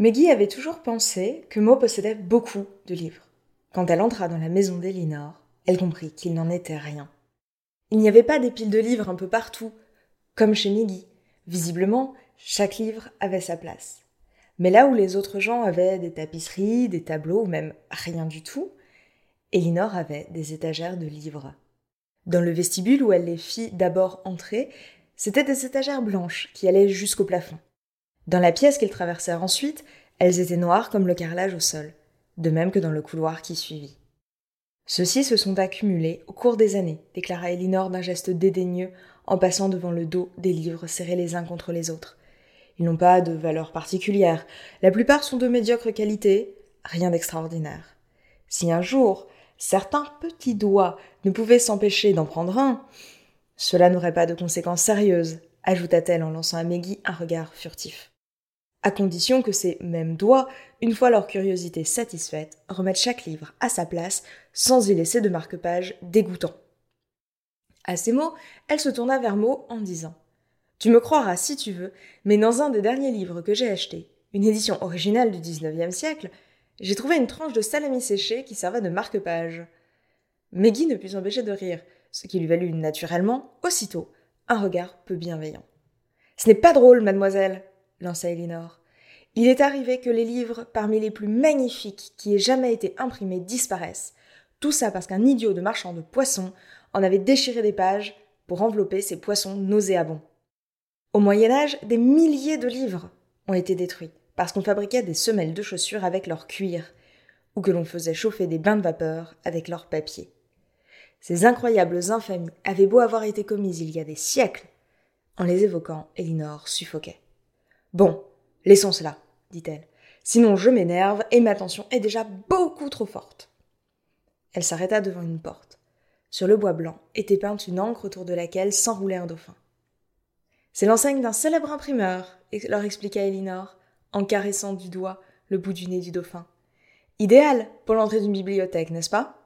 Maggie avait toujours pensé que Mo possédait beaucoup de livres. Quand elle entra dans la maison d'Elinor, elle comprit qu'il n'en était rien. Il n'y avait pas des piles de livres un peu partout, comme chez Maggie. Visiblement, chaque livre avait sa place. Mais là où les autres gens avaient des tapisseries, des tableaux ou même rien du tout, Elinor avait des étagères de livres. Dans le vestibule où elle les fit d'abord entrer, c'étaient des étagères blanches qui allaient jusqu'au plafond. Dans la pièce qu'ils traversèrent ensuite, elles étaient noires comme le carrelage au sol, de même que dans le couloir qui suivit. Ceux-ci se sont accumulés au cours des années, déclara Elinor d'un geste dédaigneux en passant devant le dos des livres serrés les uns contre les autres. Ils n'ont pas de valeur particulière. La plupart sont de médiocre qualité, rien d'extraordinaire. Si un jour certains petits doigts ne pouvaient s'empêcher d'en prendre un, cela n'aurait pas de conséquences sérieuses, ajouta-t-elle en lançant à Meggy un regard furtif. À condition que ces mêmes doigts, une fois leur curiosité satisfaite, remettent chaque livre à sa place sans y laisser de marque-page dégoûtant. À ces mots, elle se tourna vers Mo en disant Tu me croiras si tu veux, mais dans un des derniers livres que j'ai acheté, une édition originale du XIXe siècle, j'ai trouvé une tranche de salami séché qui servait de marque-page. Meggy ne put s'empêcher de rire, ce qui lui valut naturellement, aussitôt, un regard peu bienveillant. Ce n'est pas drôle, mademoiselle, lança Elinor. Il est arrivé que les livres parmi les plus magnifiques qui aient jamais été imprimés disparaissent. Tout ça parce qu'un idiot de marchand de poissons en avait déchiré des pages pour envelopper ces poissons nauséabonds. Au Moyen Âge, des milliers de livres ont été détruits parce qu'on fabriquait des semelles de chaussures avec leur cuir, ou que l'on faisait chauffer des bains de vapeur avec leur papier. Ces incroyables infamies avaient beau avoir été commises il y a des siècles. En les évoquant, Elinor suffoquait. Bon, laissons cela, dit-elle. Sinon je m'énerve et ma tension est déjà beaucoup trop forte. Elle s'arrêta devant une porte. Sur le bois blanc était peinte une encre autour de laquelle s'enroulait un dauphin. C'est l'enseigne d'un célèbre imprimeur, leur expliqua Elinor en caressant du doigt le bout du nez du dauphin. Idéal pour l'entrée d'une bibliothèque, n'est-ce pas?